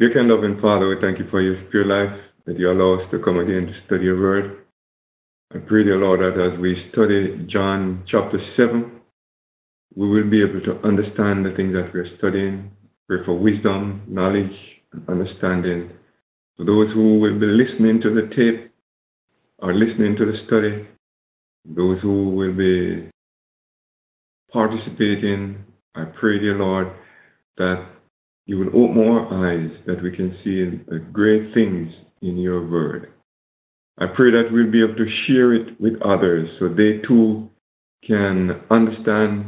Dear kind loving Father, we thank you for your pure life that you allow us to come again to study your word. I pray, dear Lord, that as we study John chapter 7, we will be able to understand the things that we're studying. Pray for wisdom, knowledge, and understanding. For those who will be listening to the tape or listening to the study, those who will be participating, I pray, dear Lord, that you will open our eyes that we can see the uh, great things in your word. I pray that we'll be able to share it with others so they too can understand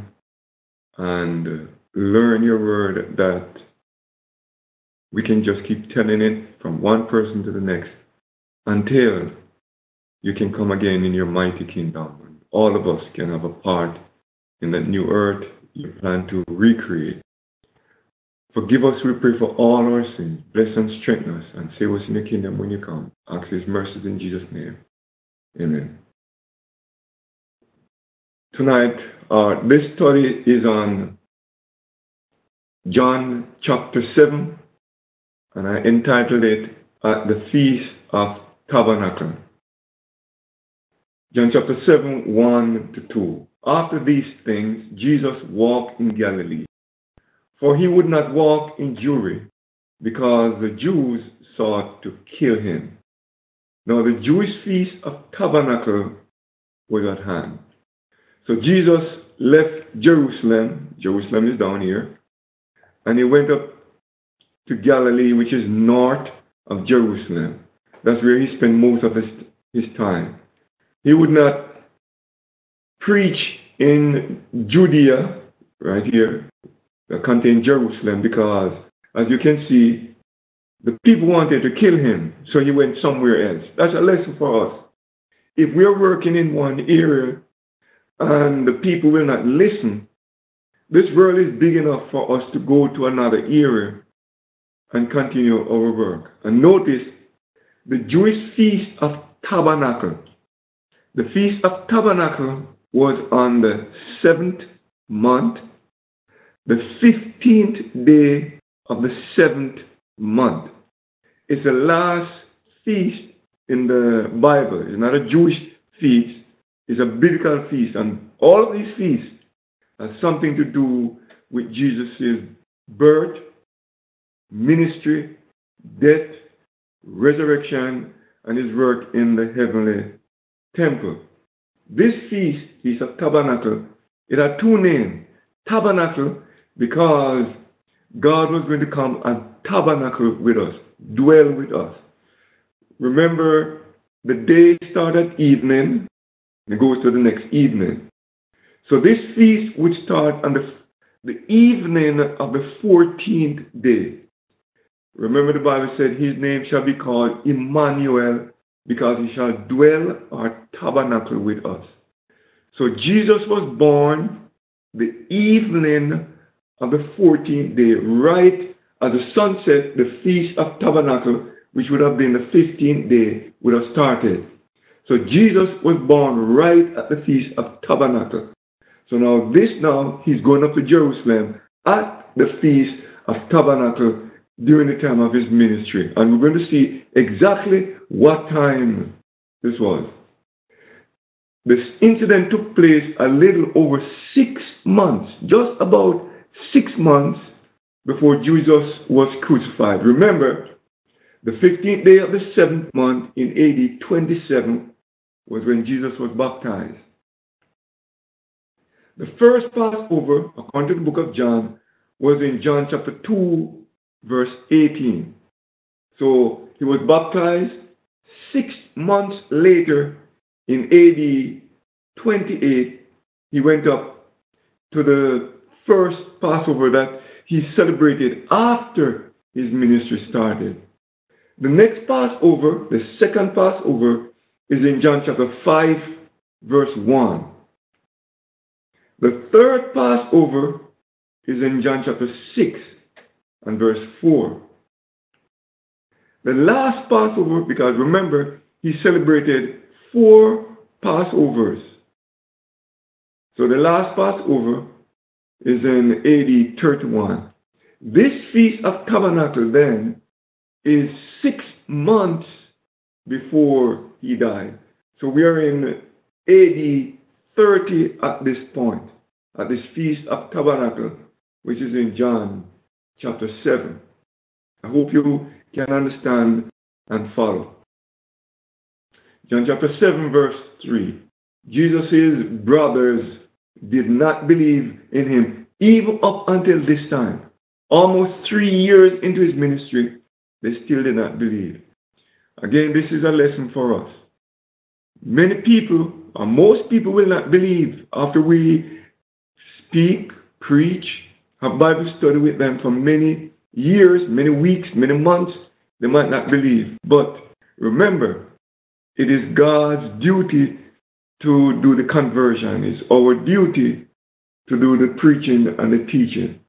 and uh, learn your word that we can just keep telling it from one person to the next until you can come again in your mighty kingdom. All of us can have a part in that new earth you plan to recreate. Forgive us, we pray, for all our sins. Bless and strengthen us, and save us in the kingdom when you come. Ask His mercies in Jesus' name. Amen. Tonight, uh, this study is on John chapter 7, and I entitled it uh, The Feast of Tabernacle. John chapter 7, 1 to 2. After these things, Jesus walked in Galilee for he would not walk in Jewry, because the Jews sought to kill him. Now the Jewish feast of tabernacle was at hand. So Jesus left Jerusalem, Jerusalem is down here, and he went up to Galilee, which is north of Jerusalem. That's where he spent most of his, his time. He would not preach in Judea, right here, that contained Jerusalem because, as you can see, the people wanted to kill him, so he went somewhere else. That's a lesson for us. If we're working in one area and the people will not listen, this world is big enough for us to go to another area and continue our work. And notice the Jewish Feast of Tabernacle. The Feast of Tabernacle was on the seventh month the 15th day of the seventh month. It's the last feast in the Bible. It's not a Jewish feast, it's a biblical feast. And all of these feasts have something to do with Jesus' birth, ministry, death, resurrection, and his work in the heavenly temple. This feast, is a Tabernacle, it had two names. Tabernacle because God was going to come and tabernacle with us, dwell with us. Remember, the day started evening and goes to the next evening. So this feast would start on the, the evening of the 14th day. Remember, the Bible said, His name shall be called Emmanuel because he shall dwell or tabernacle with us. So Jesus was born the evening on the 14th day, right as the sunset the Feast of Tabernacle, which would have been the 15th day, would have started. So Jesus was born right at the Feast of Tabernacle. So now this now, he's going up to Jerusalem at the Feast of Tabernacle during the time of his ministry. And we're going to see exactly what time this was. This incident took place a little over six months, just about six months before Jesus was crucified. Remember, the 15th day of the seventh month in AD 27 was when Jesus was baptized. The first Passover, according to the book of John, was in John chapter 2, verse 18. So he was baptized six months later in AD 28. He went up to the first Passover that he celebrated after his ministry started. The next Passover, the second Passover, is in John chapter 5, verse 1. The third Passover is in John chapter 6 and verse 4. The last Passover, because remember, he celebrated four Passovers. So the last Passover is in AD 31. This Feast of Tabernacle then is six months before he died. So we are in AD 30 at this point, at this Feast of Tabernacle, which is in John chapter 7. I hope you can understand and follow. John chapter 7, verse 3. Jesus' brothers did not believe in him even up until this time. Almost three years into his ministry, they still did not believe. Again, this is a lesson for us. Many people, or most people, will not believe after we speak, preach, have Bible study with them for many years, many weeks, many months. They might not believe. But remember, it is God's duty to do the conversion. It's our duty to do the preaching and the teaching.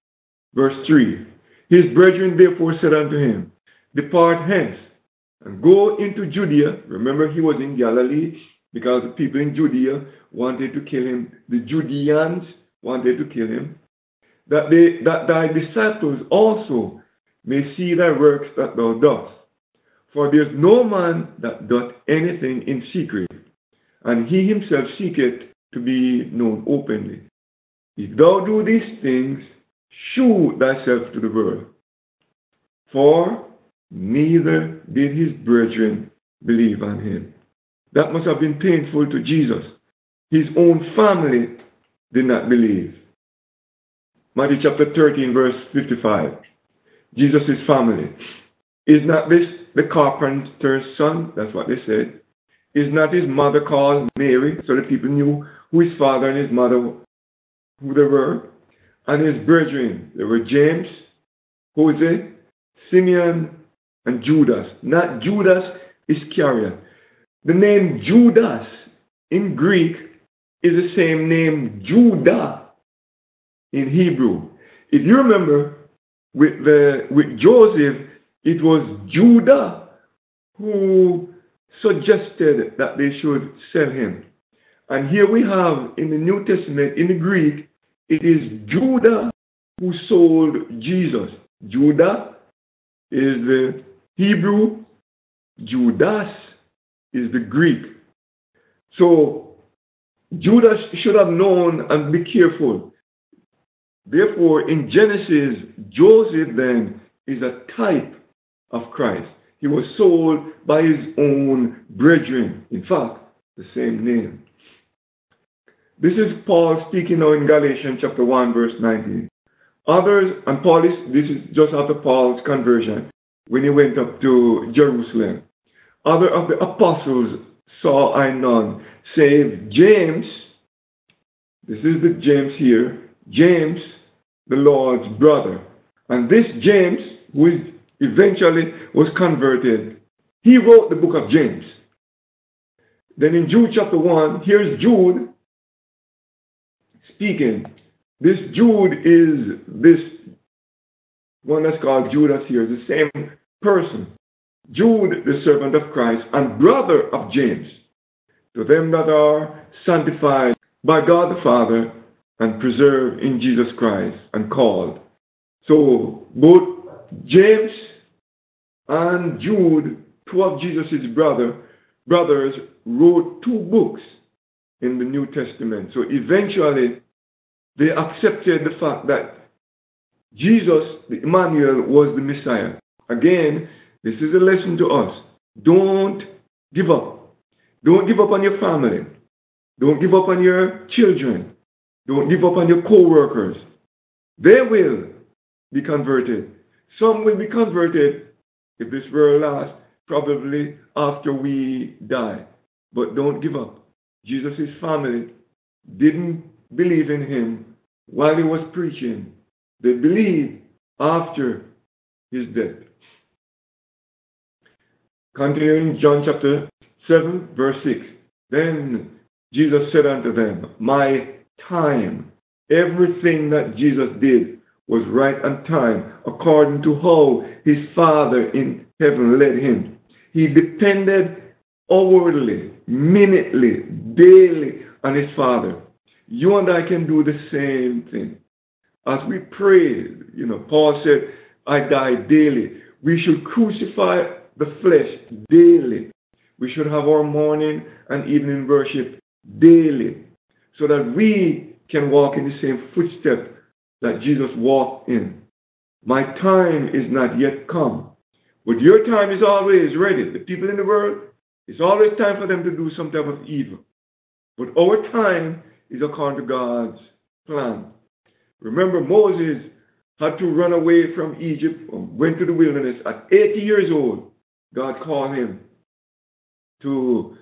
Verse 3 His brethren therefore said unto him, Depart hence and go into Judea. Remember, he was in Galilee because the people in Judea wanted to kill him. The Judeans wanted to kill him. That, they, that thy disciples also may see thy works that thou dost. For there is no man that doth anything in secret, and he himself seeketh to be known openly. If thou do these things, shew thyself to the world. For neither did his brethren believe on him. That must have been painful to Jesus. His own family did not believe. Matthew chapter 13, verse 55. Jesus' family. Is not this the carpenter's son? That's what they said. Is not his mother called Mary? So the people knew who his father and his mother, who they were. And his brethren, they were James, Jose, Simeon, and Judas. Not Judas Iscariot. The name Judas in Greek is the same name Judah in Hebrew. If you remember, with, the, with Joseph, it was Judah who suggested that they should sell him. And here we have in the New Testament, in the Greek, it is Judah who sold Jesus. Judah is the Hebrew, Judas is the Greek. So Judas should have known and be careful. Therefore, in Genesis, Joseph then is a type of Christ. He was sold by his own brethren. In fact, the same name. This is Paul speaking now in Galatians chapter 1, verse 19. Others, and Paul is, this is just after Paul's conversion when he went up to Jerusalem. Other of the apostles saw I none, save James. This is the James here. James, the Lord's brother. And this James, who eventually was converted, he wrote the book of James. Then in Jude chapter 1, here's Jude speaking. This Jude is this one that's called Judas here, the same person. Jude, the servant of Christ, and brother of James, to them that are sanctified by God the Father and preserved in Jesus Christ and called. So both James and Jude, two of Jesus' brother, brothers, wrote two books in the New Testament. So eventually they accepted the fact that Jesus, the Emmanuel, was the Messiah. Again, this is a lesson to us. Don't give up. Don't give up on your family. Don't give up on your children. Don't give up on your co workers. They will be converted. Some will be converted if this world lasts, probably after we die. But don't give up. Jesus' family didn't believe in him while he was preaching they believed after his death. Continuing John chapter 7, verse 6. Then Jesus said unto them, My time, everything that Jesus did was right on time, according to how his Father in heaven led him. He depended hourly, minutely, daily on his Father. You and I can do the same thing as we pray, you know, Paul said, I die daily. we should crucify the flesh daily. We should have our morning and evening worship daily so that we can walk in the same footsteps that Jesus walked in. My time is not yet come, but your time is always ready. The people in the world, it's always time for them to do some type of evil. But our time is according to God's plan. Remember, Moses had to run away from Egypt, went to the wilderness at 80 years old. God called him to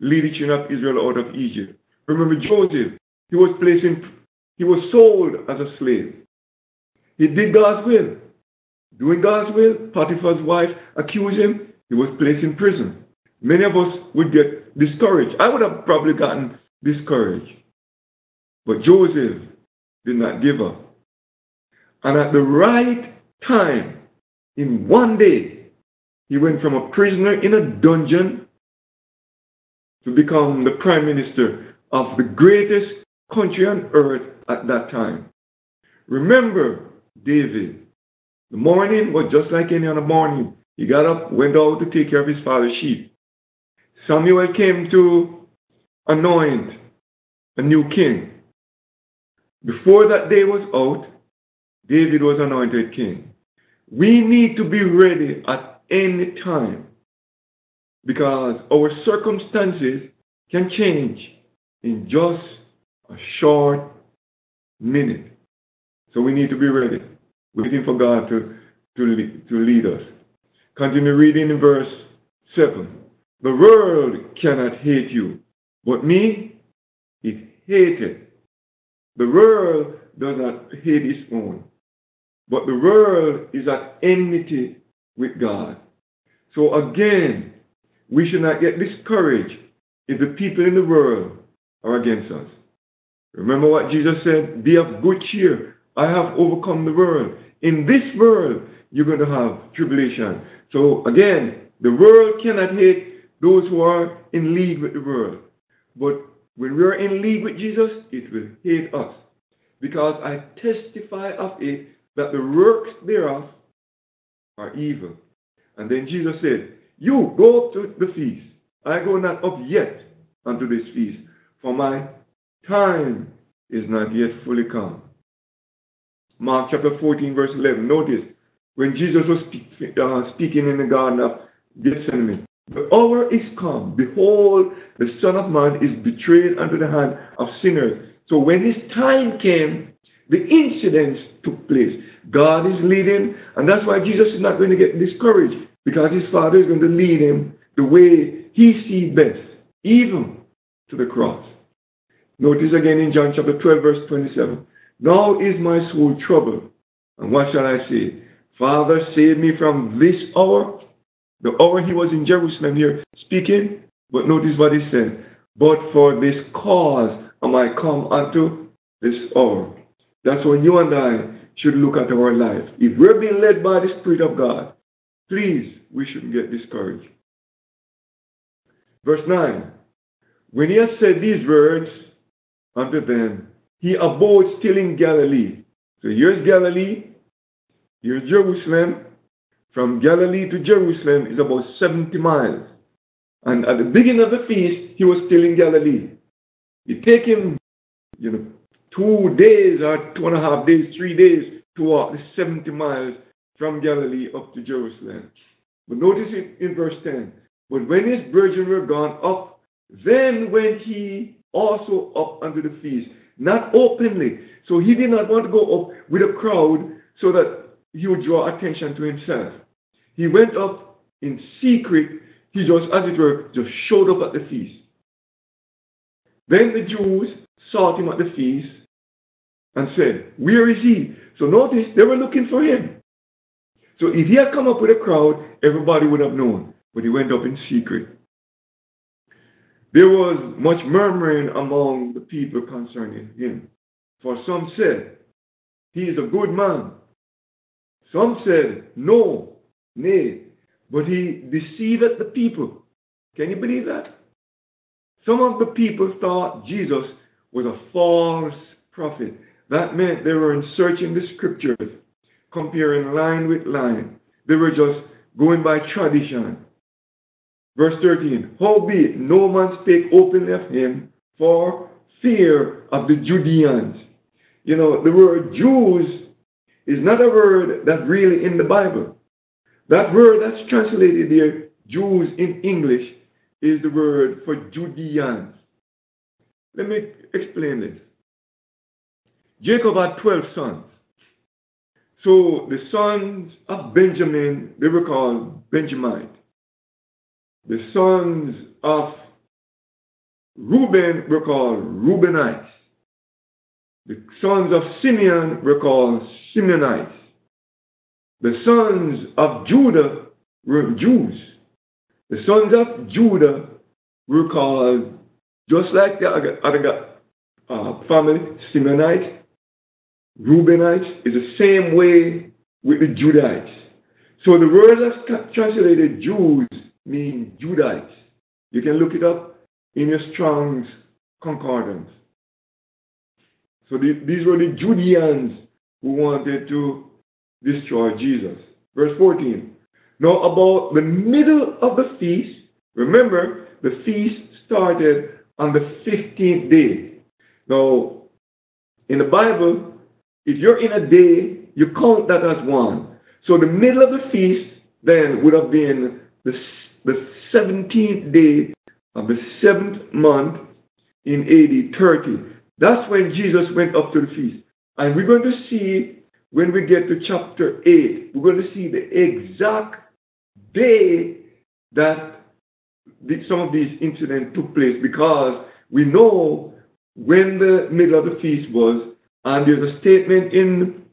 lead the children of Israel out of Egypt. Remember Joseph, he was placed in, he was sold as a slave. He did God's will. Doing God's will, Potiphar's wife accused him, he was placed in prison. Many of us would get discouraged. I would have probably gotten discouraged. But Joseph did not give up. And at the right time, in one day, he went from a prisoner in a dungeon to become the prime minister of the greatest country on earth at that time. Remember David. The morning was just like any other morning. He got up, went out to take care of his father's sheep. Samuel came to anoint a new king. Before that day was out, David was anointed king. We need to be ready at any time because our circumstances can change in just a short minute. So we need to be ready, waiting for God to, to, to lead us. Continue reading in verse 7. The world cannot hate you, but me, it hated. The world does not hate its own, but the world is at enmity with God. So again, we should not get discouraged if the people in the world are against us. Remember what Jesus said? Be of good cheer. I have overcome the world. In this world, you're going to have tribulation. So again, the world cannot hate those who are in league with the world. But when we are in league with Jesus, it will hate us. Because I testify of it that the works thereof are evil. And then Jesus said, You go to the feast. I go not up yet unto this feast, for my time is not yet fully come. Mark chapter 14, verse 11. Notice when Jesus was speak, uh, speaking in the Garden of Gethsemane. The hour is come. Behold, the Son of Man is betrayed unto the hand of sinners. So when his time came, the incidents took place. God is leading, and that's why Jesus is not going to get discouraged because his Father is going to lead him the way he sees best, even to the cross. Notice again in John chapter 12, verse 27. Now is my soul troubled. And what shall I say? Father, save me from this hour. The hour he was in Jerusalem here speaking, but notice what he said. But for this cause am I come unto this hour. That's what you and I should look at our life. If we're being led by the Spirit of God, please, we shouldn't get discouraged. Verse 9 When he has said these words unto them, he abode still in Galilee. So here's Galilee, here's Jerusalem. From Galilee to Jerusalem is about 70 miles. And at the beginning of the feast, he was still in Galilee. It take him, you know, two days or two and a half days, three days to walk the 70 miles from Galilee up to Jerusalem. But notice it in verse 10. But when his brethren were gone up, then went he also up unto the feast, not openly. So he did not want to go up with a crowd so that he would draw attention to himself. He went up in secret. He just, as it were, just showed up at the feast. Then the Jews sought him at the feast and said, Where is he? So notice they were looking for him. So if he had come up with a crowd, everybody would have known. But he went up in secret. There was much murmuring among the people concerning him. For some said, He is a good man. Some said, No, nay, but he deceiveth the people. Can you believe that? Some of the people thought Jesus was a false prophet. That meant they were in searching the scriptures, comparing line with line. They were just going by tradition. Verse 13, Howbeit no man spake openly of him for fear of the Judeans. You know, the word Jews is not a word that's really in the Bible. That word that's translated there, Jews in English, is the word for Judeans. Let me explain this. Jacob had 12 sons. So the sons of Benjamin, they were called Benjamite. The sons of Reuben were called Reubenites. The sons of Simeon were called Simeonites. The sons of Judah were Jews. The sons of Judah were called, just like the other uh, family, Simeonites, Reubenites, is the same way with the Judites. So the word that's translated Jews means Judites. You can look it up in your Strong's Concordance. So the, these were the Judeans who wanted to destroy Jesus. Verse 14. Now, about the middle of the feast, remember, the feast started on the 15th day. Now, in the Bible, if you're in a day, you count that as one. So the middle of the feast then would have been the, the 17th day of the seventh month in AD 30. That's when Jesus went up to the feast. And we're going to see when we get to chapter 8, we're going to see the exact day that some of these incidents took place because we know when the middle of the feast was, and there's a statement in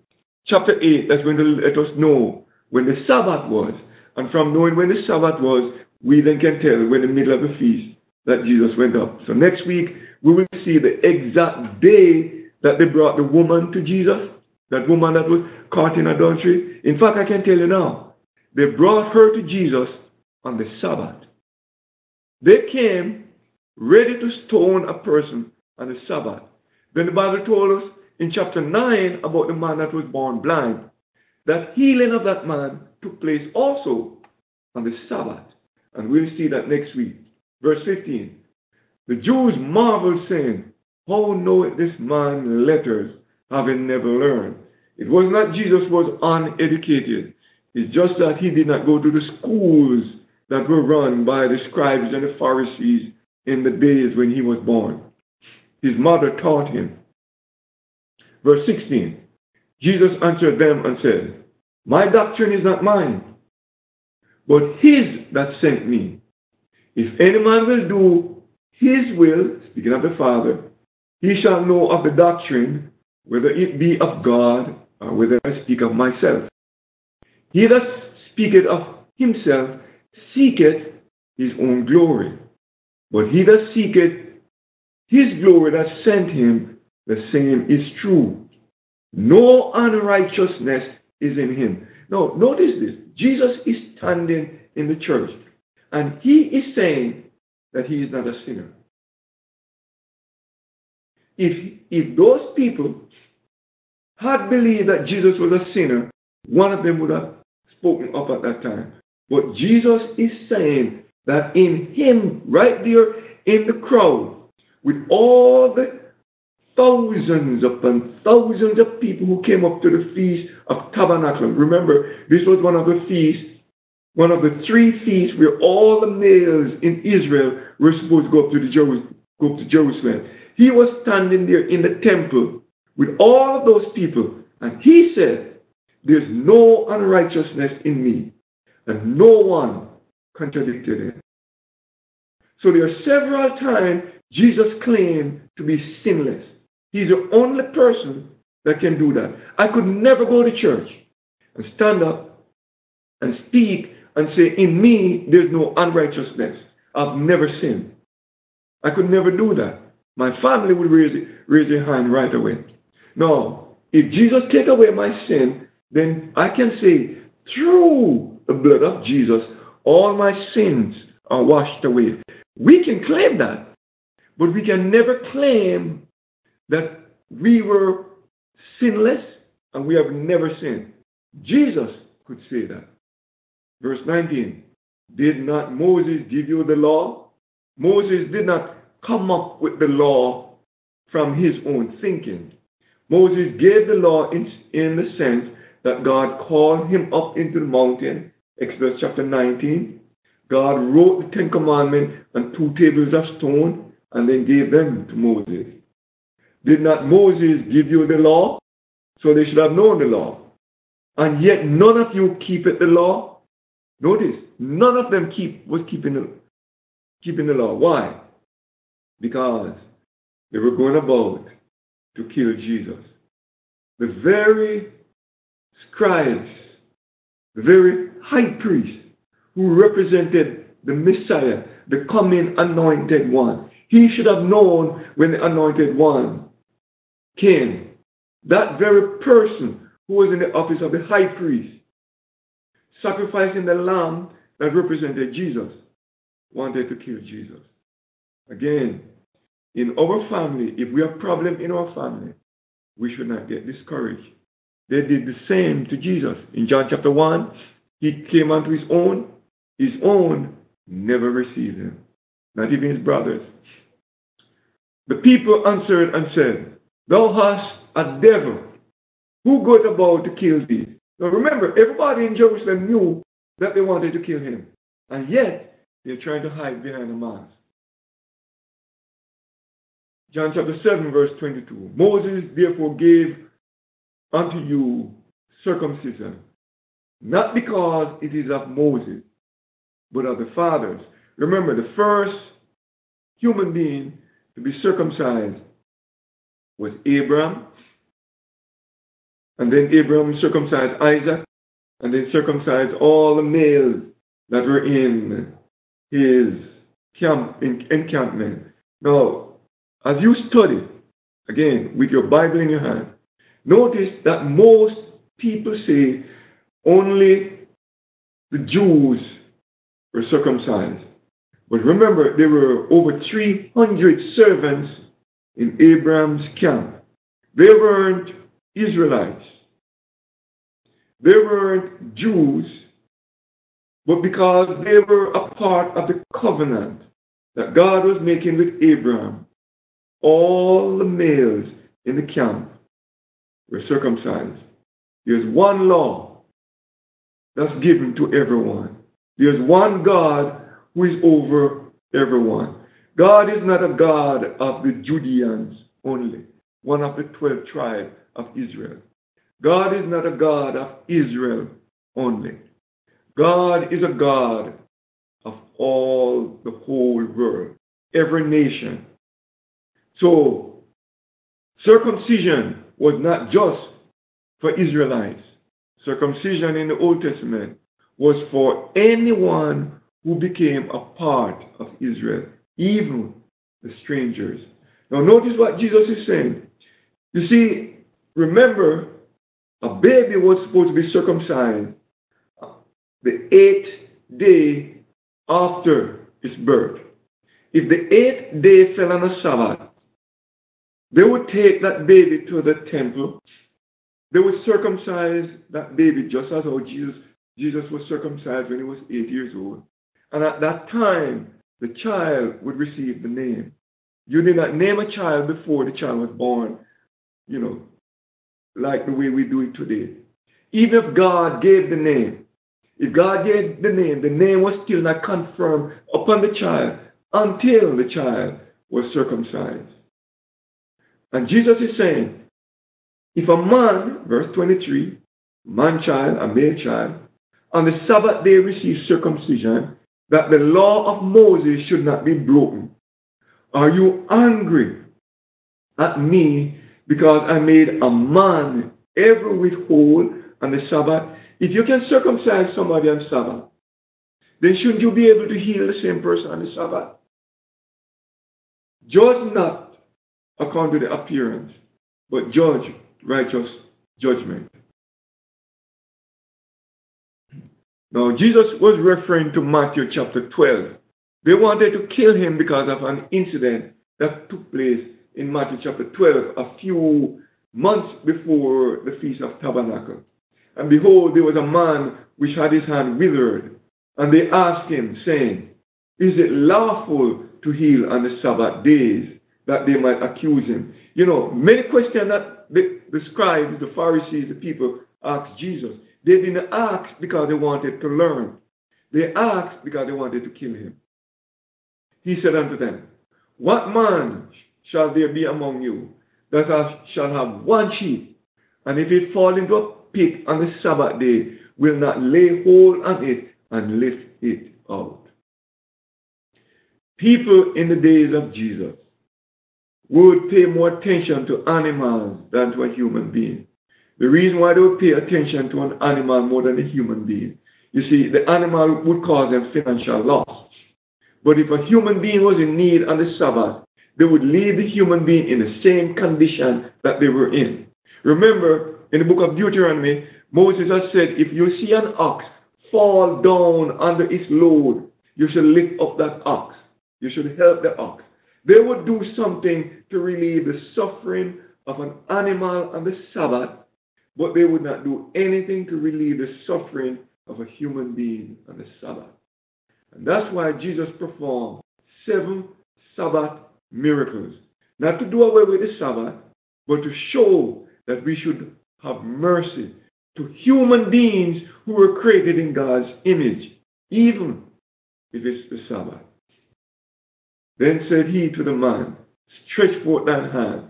chapter 8 that's going to let us know when the Sabbath was. And from knowing when the Sabbath was, we then can tell when the middle of the feast that Jesus went up. So next week, we will see the exact day that they brought the woman to Jesus, that woman that was caught in adultery. In fact, I can tell you now, they brought her to Jesus on the Sabbath. They came ready to stone a person on the Sabbath. Then the Bible told us in chapter 9 about the man that was born blind, that healing of that man took place also on the Sabbath. And we'll see that next week. Verse 15. The Jews marveled, saying, How knoweth this man letters, having never learned? It was not Jesus was uneducated. It's just that he did not go to the schools that were run by the scribes and the Pharisees in the days when he was born. His mother taught him. Verse 16 Jesus answered them and said, My doctrine is not mine, but his that sent me. If any man will do his will, speaking of the Father, he shall know of the doctrine, whether it be of God or whether I speak of myself. He that speaketh of himself seeketh his own glory. But he that seeketh his glory that sent him, the same is true. No unrighteousness is in him. Now, notice this. Jesus is standing in the church. And he is saying that he is not a sinner. If, if those people had believed that Jesus was a sinner, one of them would have spoken up at that time. But Jesus is saying that in him, right there in the crowd, with all the thousands upon thousands of people who came up to the Feast of Tabernacle. Remember, this was one of the feasts one of the three feasts where all the males in Israel were supposed to go up to, the Jer- go up to Jerusalem. He was standing there in the temple with all of those people, and he said, There's no unrighteousness in me, and no one contradicted him. So there are several times Jesus claimed to be sinless. He's the only person that can do that. I could never go to church and stand up and speak and say, In me, there's no unrighteousness. I've never sinned. I could never do that. My family would raise, raise their hand right away. No, if Jesus take away my sin, then I can say, through the blood of Jesus, all my sins are washed away. We can claim that, but we can never claim that we were sinless and we have never sinned. Jesus could say that. Verse 19 Did not Moses give you the law? Moses did not come up with the law from his own thinking. Moses gave the law in, in the sense that God called him up into the mountain, Exodus chapter 19. God wrote the Ten Commandments on two tables of stone and then gave them to Moses. Did not Moses give you the law? So they should have known the law. And yet none of you keep it the law. Notice, none of them keep was keeping the, keeping the law. Why? Because they were going about to kill Jesus. The very scribes, the very high priest who represented the Messiah, the coming anointed one. He should have known when the anointed one came. That very person who was in the office of the high priest, sacrificing the lamb that represented Jesus, wanted to kill Jesus. Again, in our family, if we have problem in our family, we should not get discouraged. They did the same to Jesus. In John chapter 1, he came unto his own. His own never received him, not even his brothers. The people answered and said, Thou hast a devil. Who goeth about to kill thee? Now remember, everybody in Jerusalem knew that they wanted to kill him. And yet, they're trying to hide behind a mask. John chapter 7, verse 22. Moses therefore gave unto you circumcision, not because it is of Moses, but of the fathers. Remember, the first human being to be circumcised was Abraham, and then Abraham circumcised Isaac, and then circumcised all the males that were in his camp in, encampment. Now, as you study, again, with your Bible in your hand, notice that most people say only the Jews were circumcised. But remember, there were over 300 servants in Abraham's camp. They weren't Israelites. They weren't Jews, but because they were a part of the covenant that God was making with Abraham, all the males in the camp were circumcised. There's one law that's given to everyone. There's one God who is over everyone. God is not a God of the Judeans only, one of the 12 tribes of Israel. God is not a God of Israel only. God is a God of all the whole world, every nation, so, circumcision was not just for Israelites. Circumcision in the Old Testament was for anyone who became a part of Israel, even the strangers. Now, notice what Jesus is saying. You see, remember, a baby was supposed to be circumcised the eighth day after its birth. If the eighth day fell on a Sabbath, they would take that baby to the temple. They would circumcise that baby just as how Jesus, Jesus was circumcised when he was eight years old. And at that time, the child would receive the name. You did not name a child before the child was born, you know, like the way we do it today. Even if God gave the name, if God gave the name, the name was still not confirmed upon the child until the child was circumcised. And Jesus is saying, if a man, verse 23, man child, a male child, on the Sabbath day receives circumcision, that the law of Moses should not be broken. Are you angry at me because I made a man every whole on the Sabbath? If you can circumcise somebody on Sabbath, then shouldn't you be able to heal the same person on the Sabbath? Judge not according to the appearance, but judge righteous judgment. Now, Jesus was referring to Matthew chapter 12. They wanted to kill him because of an incident that took place in Matthew chapter 12 a few months before the Feast of Tabernacle. And behold, there was a man which had his hand withered. And they asked him, saying, Is it lawful to heal on the Sabbath days? That they might accuse him. You know, many questions that the, the scribes, the Pharisees, the people asked Jesus. They didn't ask because they wanted to learn. They asked because they wanted to kill him. He said unto them, What man shall there be among you that shall have one sheep, and if it fall into a pit on the Sabbath day, will not lay hold on it and lift it out. People in the days of Jesus would pay more attention to animals than to a human being. The reason why they would pay attention to an animal more than a human being, you see, the animal would cause them financial loss. But if a human being was in need on the Sabbath, they would leave the human being in the same condition that they were in. Remember, in the book of Deuteronomy, Moses has said, if you see an ox fall down under its load, you should lift up that ox. You should help the ox. They would do something to relieve the suffering of an animal on the Sabbath, but they would not do anything to relieve the suffering of a human being on the Sabbath. And that's why Jesus performed seven Sabbath miracles. Not to do away with the Sabbath, but to show that we should have mercy to human beings who were created in God's image, even if it's the Sabbath. Then said he to the man, Stretch forth thine hand.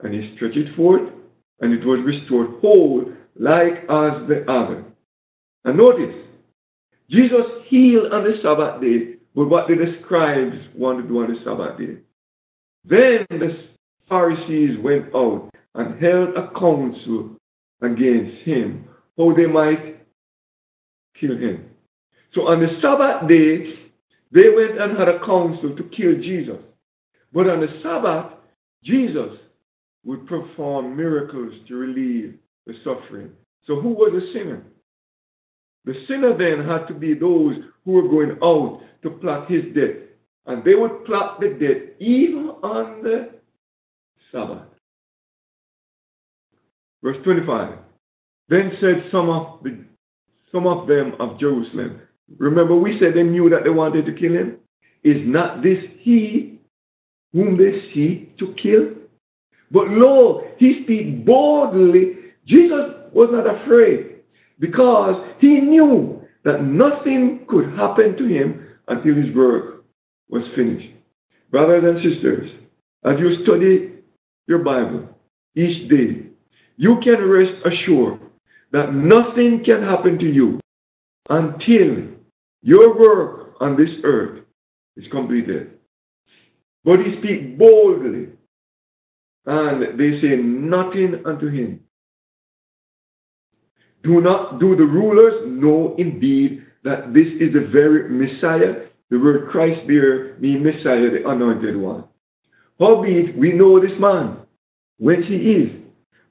And he stretched it forth, and it was restored whole, like as the other. And notice, Jesus healed on the Sabbath day, but what the scribes want to do on the Sabbath day? Then the Pharisees went out and held a council against him, how they might kill him. So on the Sabbath day, they went and had a council to kill Jesus. But on the Sabbath, Jesus would perform miracles to relieve the suffering. So who was the sinner? The sinner then had to be those who were going out to plot his death. And they would plot the death even on the Sabbath. Verse 25. Then said some of the some of them of Jerusalem. Remember, we said they knew that they wanted to kill him. Is not this he whom they seek to kill? But lo, he speak boldly. Jesus was not afraid because he knew that nothing could happen to him until his work was finished. Brothers and sisters, as you study your Bible each day, you can rest assured that nothing can happen to you until your work on this earth is completed. But he speak boldly, and they say nothing unto him. Do not do the rulers know indeed that this is the very Messiah? The word Christ there means Messiah, the anointed one. Howbeit we know this man, whence he is.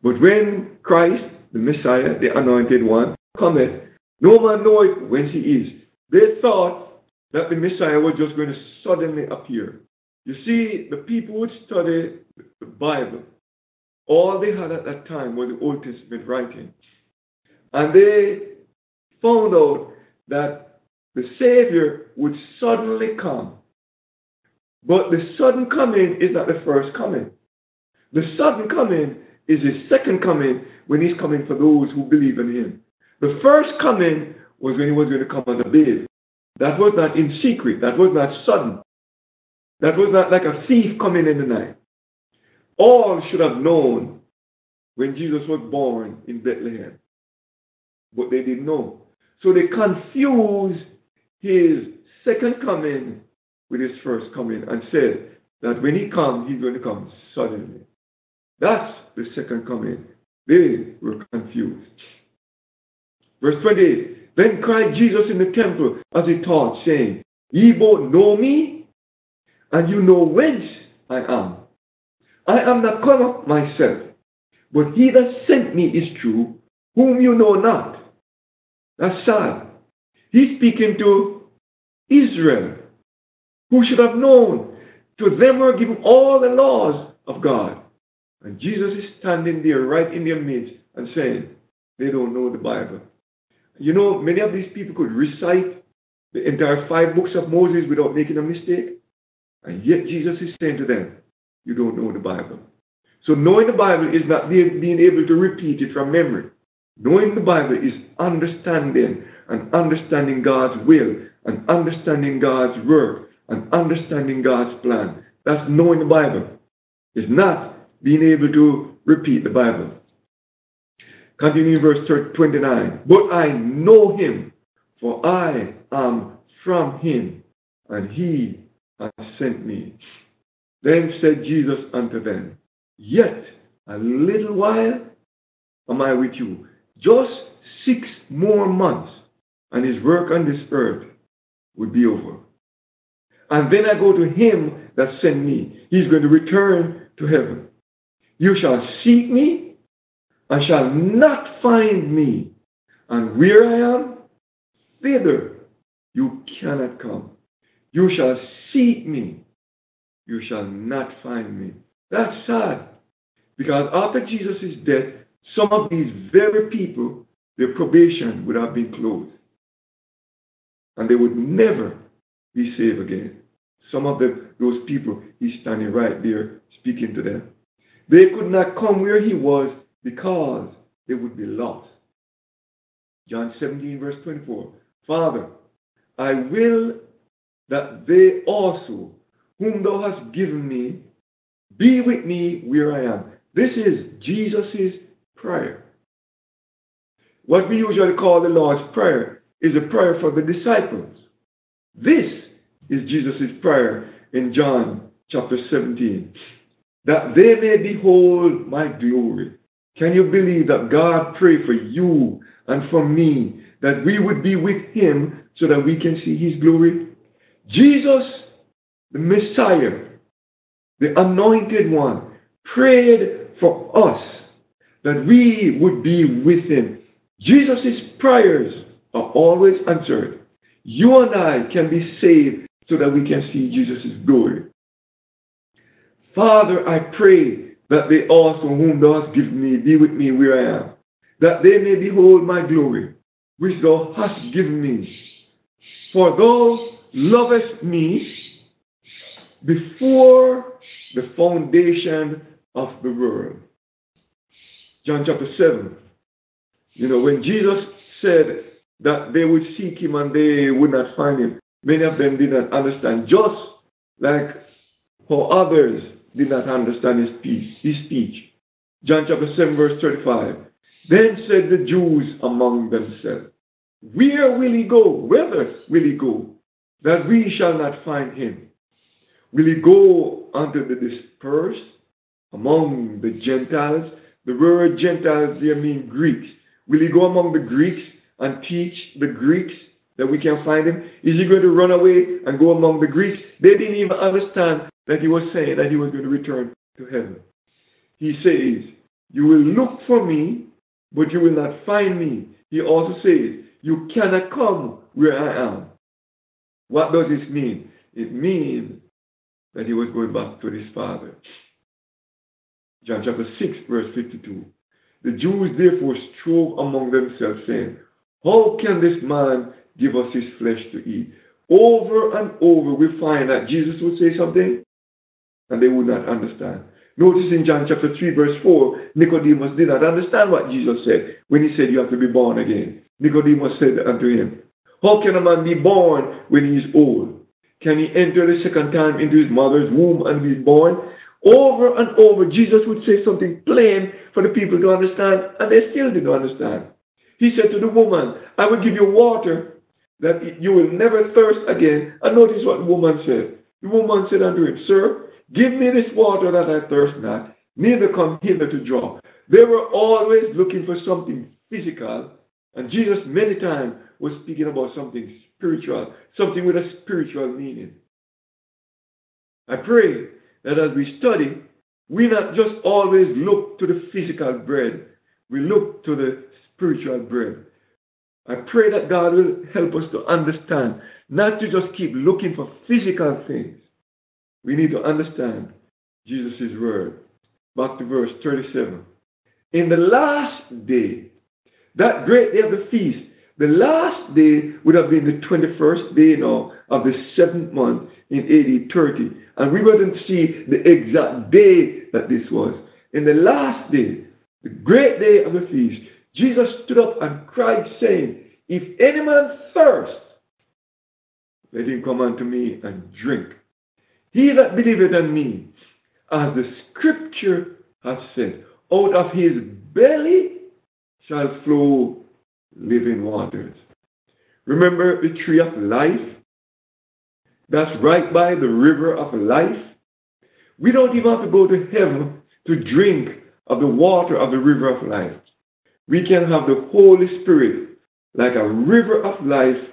But when Christ, the Messiah, the anointed one, cometh, no man knoweth whence he is. They thought that the Messiah was just going to suddenly appear. You see, the people would study the Bible. All they had at that time was the Old Testament writing. And they found out that the Savior would suddenly come. But the sudden coming is not the first coming. The sudden coming is his second coming when he's coming for those who believe in him. The first coming was when he was going to come as a babe. That was not in secret. That was not sudden. That was not like a thief coming in the night. All should have known when Jesus was born in Bethlehem. But they didn't know. So they confused his second coming with his first coming and said that when he comes, he's going to come suddenly. That's the second coming. They were confused. Verse 28 Then cried Jesus in the temple as he taught, saying, Ye both know me, and you know whence I am. I am not come of myself, but he that sent me is true, whom you know not. That's sad. He's speaking to Israel, who should have known. To them were given all the laws of God. And Jesus is standing there right in their midst and saying, they don't know the Bible. You know, many of these people could recite the entire five books of Moses without making a mistake. And yet Jesus is saying to them, You don't know the Bible. So knowing the Bible is not being, able to repeat it from memory. Knowing the Bible is understanding and understanding God's will and understanding God's word and understanding God's plan. That's knowing the Bible. It's not being able to repeat the Bible. Continuing verse 29. But I know him, for I am from him, and he sent me. Then said Jesus unto them, Yet a little while am I with you, just six more months, and his work on this earth would be over. And then I go to him that sent me. He's going to return to heaven. You shall seek me and shall not find me. And where I am, thither you cannot come. You shall seek me. You shall not find me. That's sad. Because after Jesus' death, some of these very people, their probation would have been closed. And they would never be saved again. Some of the, those people, he's standing right there speaking to them. They could not come where he was because they would be lost. John 17, verse 24. Father, I will that they also, whom thou hast given me, be with me where I am. This is Jesus' prayer. What we usually call the Lord's Prayer is a prayer for the disciples. This is Jesus' prayer in John chapter 17. That they may behold my glory. Can you believe that God prayed for you and for me that we would be with him so that we can see his glory? Jesus, the Messiah, the anointed one, prayed for us that we would be with him. Jesus' prayers are always answered. You and I can be saved so that we can see Jesus' glory. Father, I pray that they also whom thou hast given me be with me where I am, that they may behold my glory, which thou hast given me. For thou lovest me before the foundation of the world. John chapter 7. You know, when Jesus said that they would seek him and they would not find him, Many of them did not understand, just like how others did not understand his speech. His speech. John chapter 7, verse 35. Then said the Jews among themselves, Where will he go? Whither will he go? That we shall not find him. Will he go unto the dispersed among the Gentiles? The word Gentiles there mean Greeks. Will he go among the Greeks and teach the Greeks that we can find him? Is he going to run away and go among the Greeks? They didn't even understand that he was saying that he was going to return to heaven. He says, You will look for me, but you will not find me. He also says, You cannot come where I am. What does this mean? It means that he was going back to his father. John chapter 6, verse 52. The Jews therefore strove among themselves, saying, How can this man give us his flesh to eat. Over and over, we find that Jesus would say something and they would not understand. Notice in John chapter 3, verse 4, Nicodemus did not understand what Jesus said when he said, You have to be born again. Nicodemus said unto him, How can a man be born when he is old? Can he enter the second time into his mother's womb and be born? Over and over, Jesus would say something plain for the people to understand, and they still didn't understand. He said to the woman, I will give you water that you will never thirst again. And notice what the woman said. The woman said unto him, Sir, give me this water that I thirst not, neither come hither to draw. They were always looking for something physical, and Jesus many times was speaking about something spiritual, something with a spiritual meaning. I pray that as we study, we not just always look to the physical bread, we look to the spiritual bread. I pray that God will help us to understand, not to just keep looking for physical things. We need to understand Jesus' word. Back to verse 37. In the last day, that great day of the feast, the last day would have been the 21st day now of the seventh month in AD 30. And we wouldn't see the exact day that this was. In the last day, the great day of the feast, Jesus stood up and cried, saying, If any man thirst, let him come unto me and drink. He that believeth on me, as the scripture hath said, out of his belly shall flow living waters. Remember the tree of life? That's right by the river of life. We don't even have to go to heaven to drink of the water of the river of life. We can have the Holy Spirit like a river of life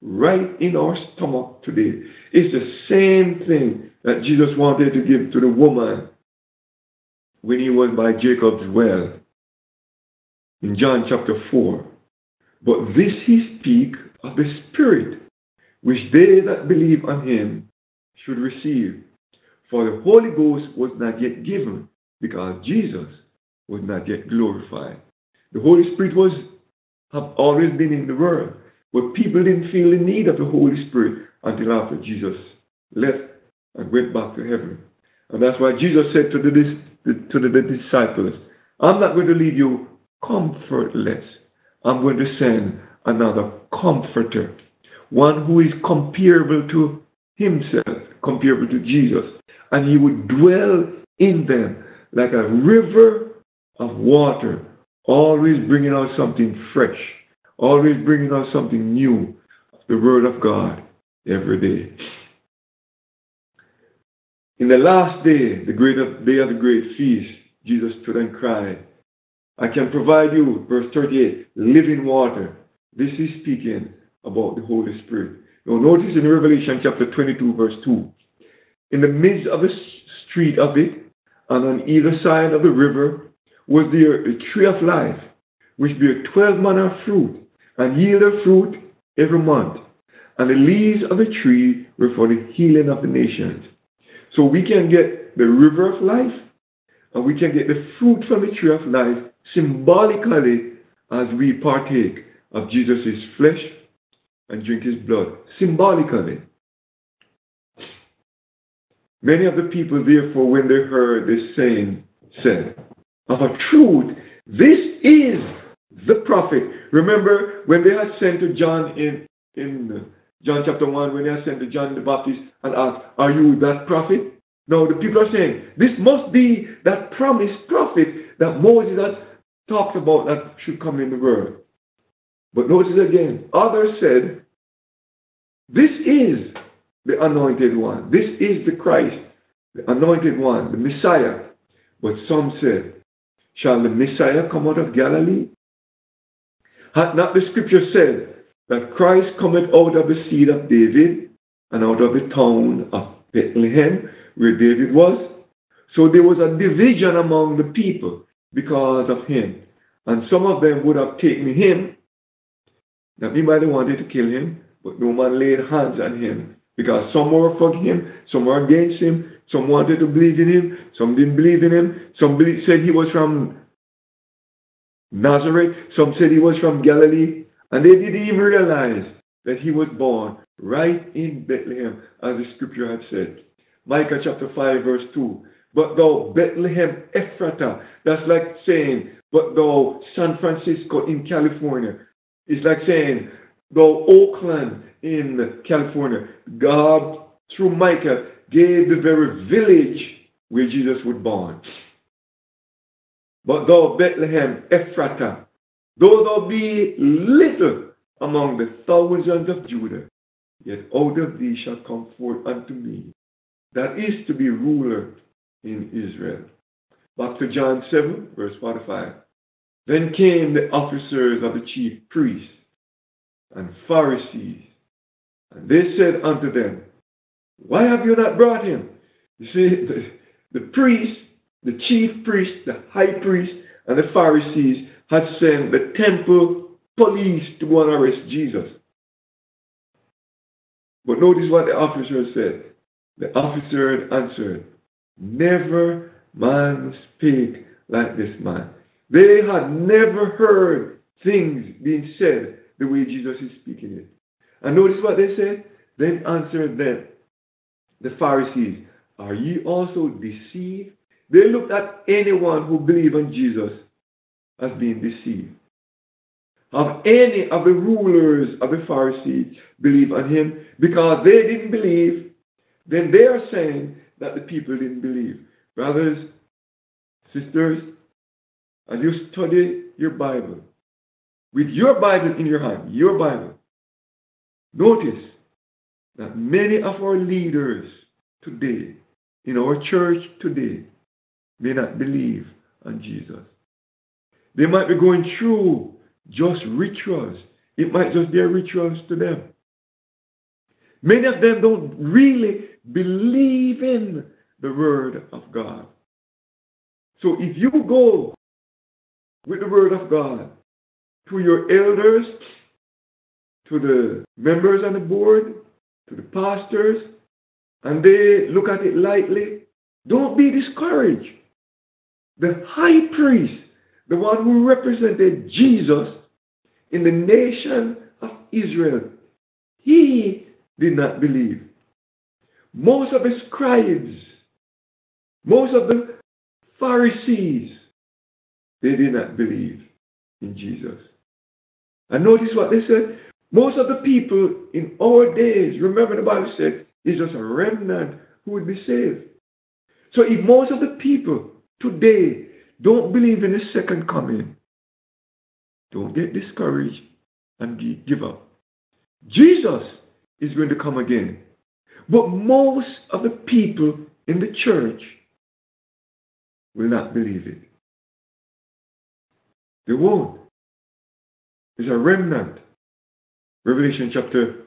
right in our stomach today. It's the same thing that Jesus wanted to give to the woman when he was by Jacob's well in John chapter 4. But this he speak of the Spirit, which they that believe on him should receive. For the Holy Ghost was not yet given, because Jesus was not yet glorified. The Holy Spirit was have always been in the world, but people didn't feel the need of the Holy Spirit until after Jesus left and went back to heaven. And that's why Jesus said to the, to the disciples, I'm not going to leave you comfortless. I'm going to send another comforter, one who is comparable to himself, comparable to Jesus. And he would dwell in them like a river of water always bringing out something fresh, always bringing out something new, the Word of God every day. In the last day, the great day of the great feast, Jesus stood and cried, I can provide you, verse 38, living water. This is speaking about the Holy Spirit. Now notice in Revelation chapter 22, verse 2, in the midst of the street of it, and on either side of the river, was there a tree of life, which bare twelve manner of fruit, and yielded fruit every month. And the leaves of the tree were for the healing of the nations. So we can get the river of life, and we can get the fruit from the tree of life symbolically as we partake of Jesus' flesh and drink his blood. Symbolically. Many of the people, therefore, when they heard this saying, said, of a truth. This is the prophet. Remember when they had sent to John in, in John chapter 1, when they had sent to John the Baptist and asked, Are you that prophet? No, the people are saying, This must be that promised prophet that Moses had talked about that should come in the world. But notice again, others said, This is the anointed one. This is the Christ, the anointed one, the Messiah. But some said, Shall the Messiah come out of Galilee? Had not the scripture said that Christ cometh out of the seed of David and out of the town of Bethlehem where David was? So there was a division among the people because of him. And some of them would have taken him. Now, everybody wanted to kill him, but no man laid hands on him because some were for him, some were against him, some wanted to believe in him, some didn't believe in him, some said he was from Nazareth, some said he was from Galilee, and they didn't even realize that he was born right in Bethlehem, as the scripture had said. Micah chapter 5, verse 2. But thou Bethlehem Ephratah, that's like saying, but thou San Francisco in California. It's like saying, thou Oakland in California. God, through Micah, gave the very village where Jesus was born. But thou, Bethlehem, Ephratah, though thou be little among the thousands of Judah, yet out of thee shall come forth unto me that is to be ruler in Israel. Back to John 7, verse 45. Then came the officers of the chief priests and Pharisees, and they said unto them, why have you not brought him? You see, the, the priest, the chief priests, the high priest, and the Pharisees had sent the temple police to go and arrest Jesus. But notice what the officer said. The officer answered, Never man speak like this man. They had never heard things being said the way Jesus is speaking it. And notice what they said? Then answered them, the Pharisees, Are ye also deceived? They looked at anyone who believed on Jesus as being deceived. Have any of the rulers of the Pharisees believed on him? Because they didn't believe, then they are saying that the people didn't believe. Brothers, sisters, as you study your Bible, with your Bible in your hand, your Bible, notice that many of our leaders today, in our church today, may not believe on Jesus. They might be going through just rituals. It might just be rituals to them. Many of them don't really believe in the Word of God. So if you go with the Word of God to your elders, to the members on the board, to the pastors, and they look at it lightly, don't be discouraged. The high priest, the one who represented Jesus in the nation of Israel, he did not believe. Most of the scribes, most of the Pharisees, they did not believe in Jesus. And notice what they said. Most of the people in our days, remember the Bible said, is just a remnant who would be saved. So if most of the people today don't believe in the second coming, don't get discouraged and give up. Jesus is going to come again. But most of the people in the church will not believe it. They won't. It's a remnant. Revelation chapter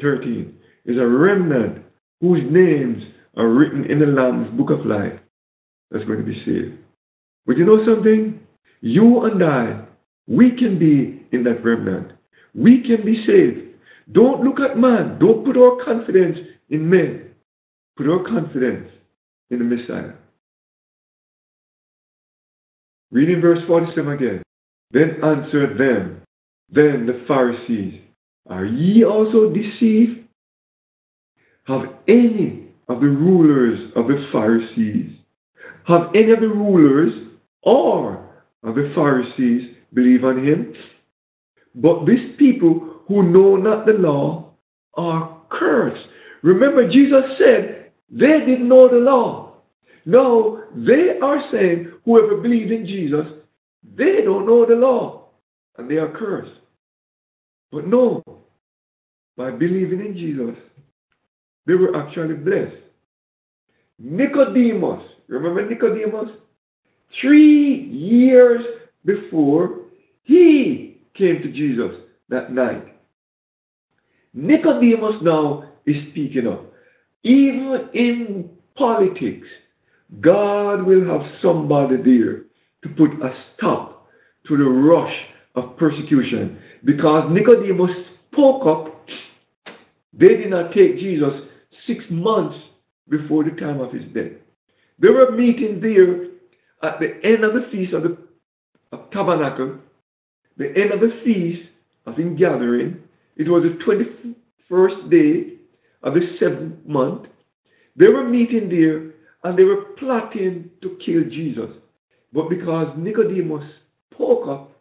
13 is a remnant whose names are written in the Lamb's book of life that's going to be saved. But you know something? You and I, we can be in that remnant. We can be saved. Don't look at man. Don't put our confidence in men. Put our confidence in the Messiah. Reading verse 47 again. Then answered them, then the Pharisees, Are ye also deceived? Have any of the rulers of the Pharisees, have any of the rulers or of the Pharisees believe on him? But these people who know not the law are cursed. Remember, Jesus said they didn't know the law. No, they are saying whoever believes in Jesus, they don't know the law and they are cursed. But no, by believing in Jesus, they were actually blessed. Nicodemus, remember Nicodemus? Three years before, he came to Jesus that night. Nicodemus now is speaking up. Even in politics, God will have somebody there to put a stop to the rush of persecution. Because Nicodemus spoke up, they did not take Jesus six months before the time of his death. They were meeting there at the end of the feast of the of tabernacle, the end of the feast of ingathering. It was the 21st day of the seventh month. They were meeting there and they were plotting to kill Jesus. But because Nicodemus spoke up,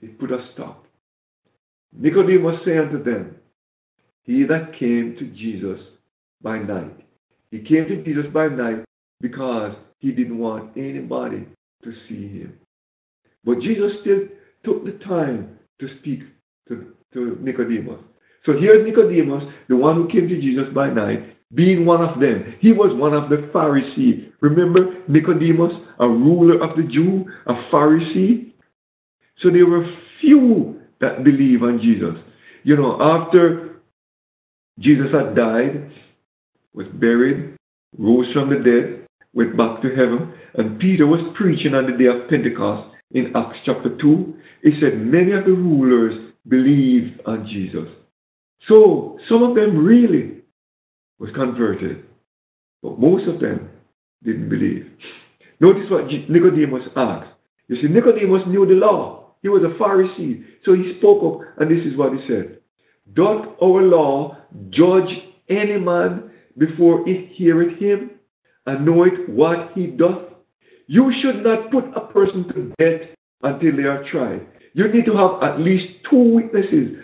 he put a stop. Nicodemus said unto them, He that came to Jesus by night. He came to Jesus by night because he didn't want anybody to see him. But Jesus still took the time to speak to, to Nicodemus. So here's Nicodemus, the one who came to Jesus by night, being one of them. He was one of the Pharisees. Remember Nicodemus, a ruler of the Jew, a Pharisee? So there were few that believe on Jesus. You know, after Jesus had died, was buried, rose from the dead, went back to heaven, and Peter was preaching on the day of Pentecost in Acts chapter 2. He said many of the rulers believed on Jesus. So some of them really was converted, but most of them didn't believe. Notice what Nicodemus asked. You see, Nicodemus knew the law. He was a Pharisee. So he spoke up, and this is what he said Doth our law judge any man before it heareth him, and knoweth what he doth? You should not put a person to death until they are tried. You need to have at least two witnesses.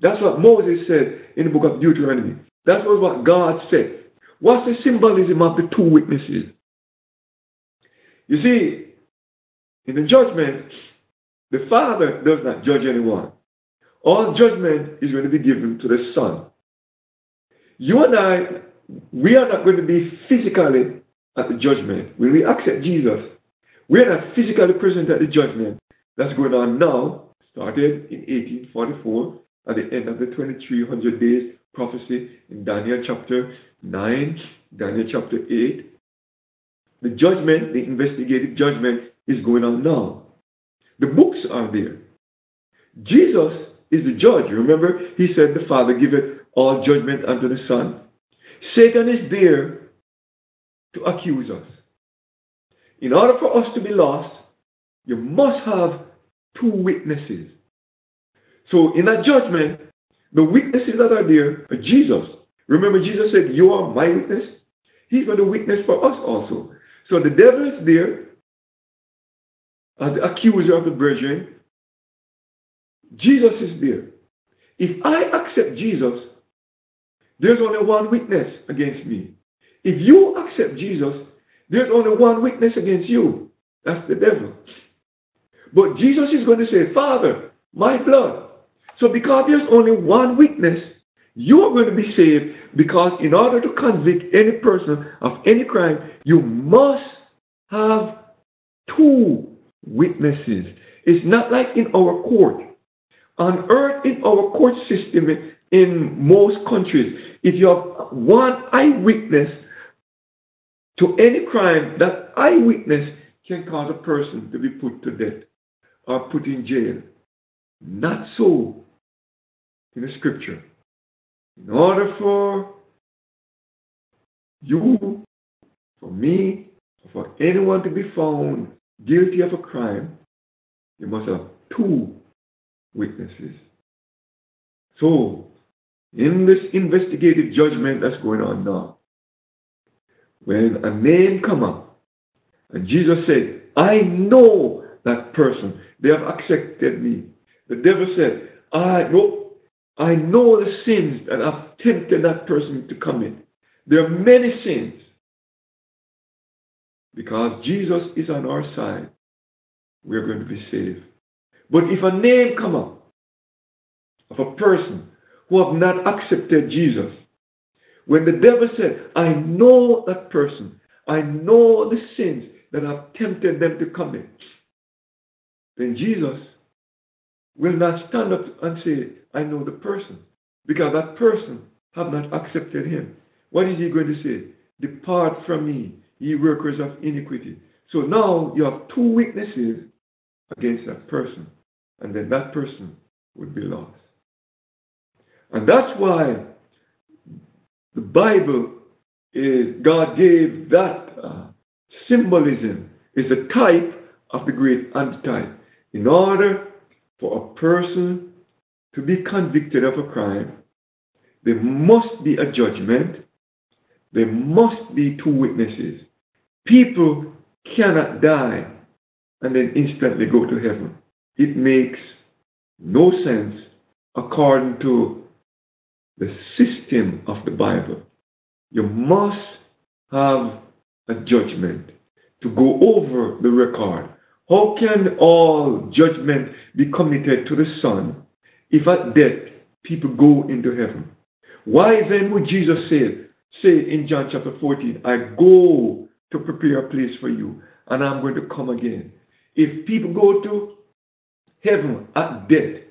That's what Moses said in the book of Deuteronomy. That's what God said. What's the symbolism of the two witnesses? You see, in the judgment, the Father does not judge anyone. All judgment is going to be given to the Son. You and I, we are not going to be physically at the judgment. When we accept Jesus, we are not physically present at the judgment that's going on now, started in 1844 at the end of the 2300 days prophecy in Daniel chapter 9, Daniel chapter 8. The judgment, the investigative judgment, is going on now. The books are there. Jesus is the judge. Remember, he said, The Father giveth all judgment unto the Son. Satan is there to accuse us. In order for us to be lost, you must have two witnesses. So in that judgment, the witnesses that are there are Jesus. Remember, Jesus said, You are my witness. He's going to witness for us also. So the devil is there as the accuser of the brethren. Jesus is there. If I accept Jesus, there's only one witness against me. If you accept Jesus, there's only one witness against you. That's the devil. But Jesus is going to say, Father, my blood. So because there's only one witness, you are going to be saved because in order to convict any person of any crime, you must have two witnesses. It's not like in our court. On earth, in our court system, in most countries, if you have one eyewitness to any crime, that eyewitness can cause a person to be put to death or put in jail. Not so in the scripture. In order for you, for me, for anyone to be found guilty of a crime, you must have two witnesses. So, in this investigative judgment that's going on now, when a name come up, and Jesus said, I know that person. They have accepted me. The devil said, I know, I know the sins that have tempted that person to commit. There are many sins. Because Jesus is on our side, we are going to be saved. But if a name come up of a person who have not accepted Jesus, when the devil said, I know that person, I know the sins that have tempted them to commit, then Jesus will not stand up and say, I know the person, because that person have not accepted him. What is he going to say? Depart from me, ye workers of iniquity. So now you have two witnesses against that person, and then that person would be lost. And that's why the Bible is, God gave that uh, symbolism, is a type of the great antitype. In order for a person to be convicted of a crime, there must be a judgment. There must be two witnesses. People cannot die and then instantly go to heaven. It makes no sense according to the system of the Bible. You must have a judgment to go over the record how can all judgment be committed to the Son if at death people go into heaven? Why then would Jesus say, say in John chapter 14, I go to prepare a place for you and I'm going to come again? If people go to heaven at death,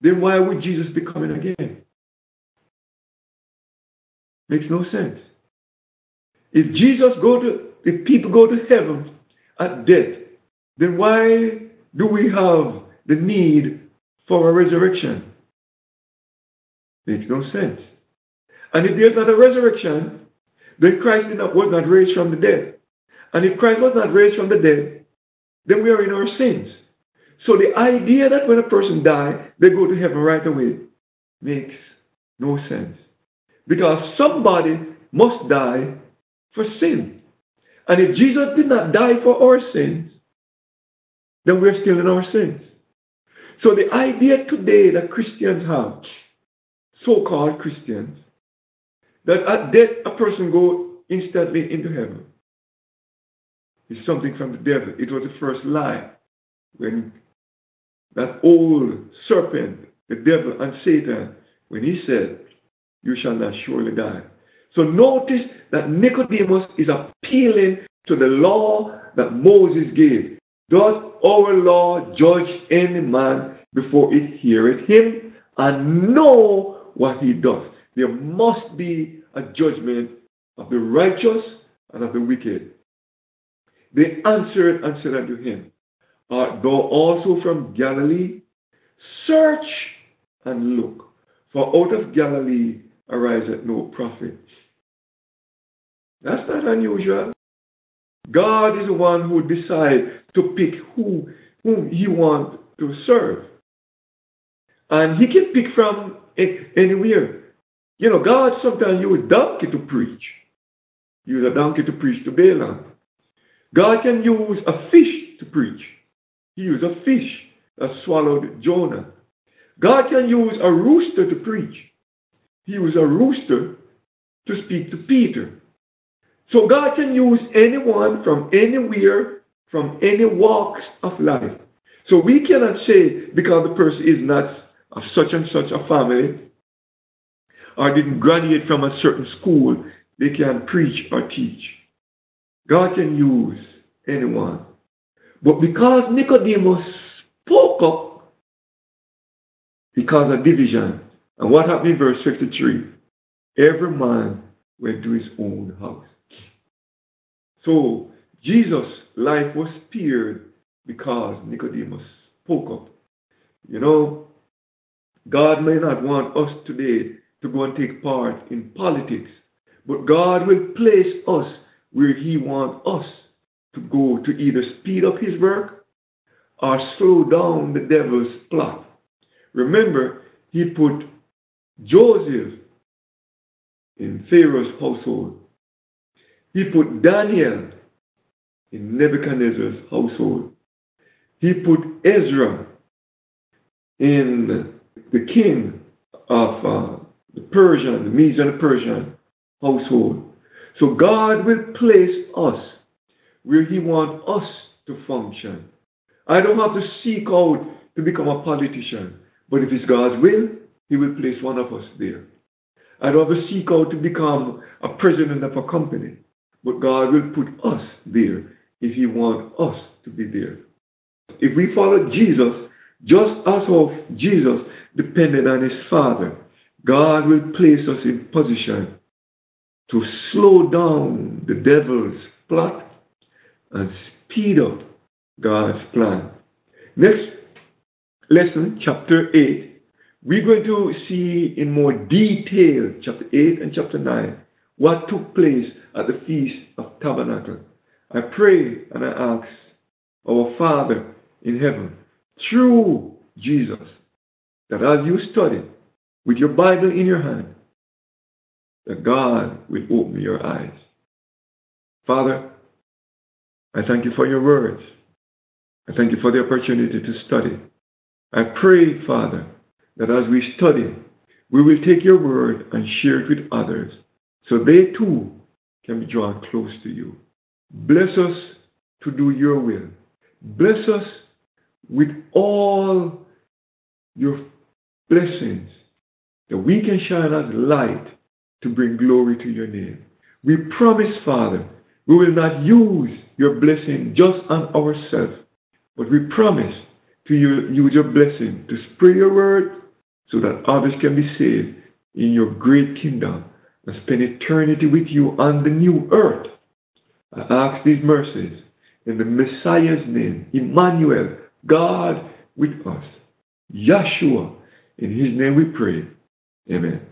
then why would Jesus be coming again? Makes no sense. If Jesus go to, if people go to heaven at death, then why do we have the need for a resurrection? Makes no sense. And if there's not a resurrection, then Christ not, was not raised from the dead. And if Christ was not raised from the dead, then we are in our sins. So the idea that when a person dies, they go to heaven right away makes no sense. Because somebody must die for sin. And if Jesus did not die for our sins, then we're still in our sins. So the idea today that Christians have, so-called Christians, that at death a person go instantly into heaven is something from the devil. It was the first lie when that old serpent, the devil and Satan, when he said, You shall not surely die. So notice that Nicodemus is appealing to the law that Moses gave. Does our law judge any man before it heareth him and know what he does? There must be a judgment of the righteous and of the wicked. They answered and said unto him, Art thou also from Galilee? Search and look, for out of Galilee ariseth no prophet. That's not unusual. God is the one who decides to pick who whom he wants to serve. And he can pick from anywhere. You know, God sometimes use donkey to preach. Use a donkey to preach to Balaam. God can use a fish to preach. He used a fish that swallowed Jonah. God can use a rooster to preach. He used a rooster to speak to Peter. So God can use anyone from anywhere, from any walks of life. So we cannot say because the person is not of such and such a family or didn't graduate from a certain school, they can preach or teach. God can use anyone. But because Nicodemus spoke up, because of division, and what happened in verse 53? Every man went to his own house. So Jesus' life was spared because Nicodemus spoke up. You know, God may not want us today to go and take part in politics, but God will place us where He wants us to go to either speed up His work or slow down the devil's plot. Remember, He put Joseph in Pharaoh's household he put Daniel in Nebuchadnezzar's household. He put Ezra in the king of uh, the Persian, the Medes and the Persian household. So God will place us where He wants us to function. I don't have to seek out to become a politician, but if it's God's will, He will place one of us there. I don't have to seek out to become a president of a company. But God will put us there if He wants us to be there. If we follow Jesus, just as of Jesus depended on His Father, God will place us in position to slow down the devil's plot and speed up God's plan. Next lesson, chapter 8, we're going to see in more detail, chapter 8 and chapter 9, what took place at the Feast of Tabernacle. I pray and I ask our Father in heaven, through Jesus, that as you study with your Bible in your hand, that God will open your eyes. Father, I thank you for your words. I thank you for the opportunity to study. I pray, Father, that as we study, we will take your word and share it with others so they too can be drawn close to you. Bless us to do your will. Bless us with all your blessings that we can shine as light to bring glory to your name. We promise, Father, we will not use your blessing just on ourselves, but we promise to use your blessing to spread your word so that others can be saved in your great kingdom and spend eternity with you on the new earth. I ask these mercies in the Messiah's name, Emmanuel, God with us. Yeshua, in his name we pray. Amen.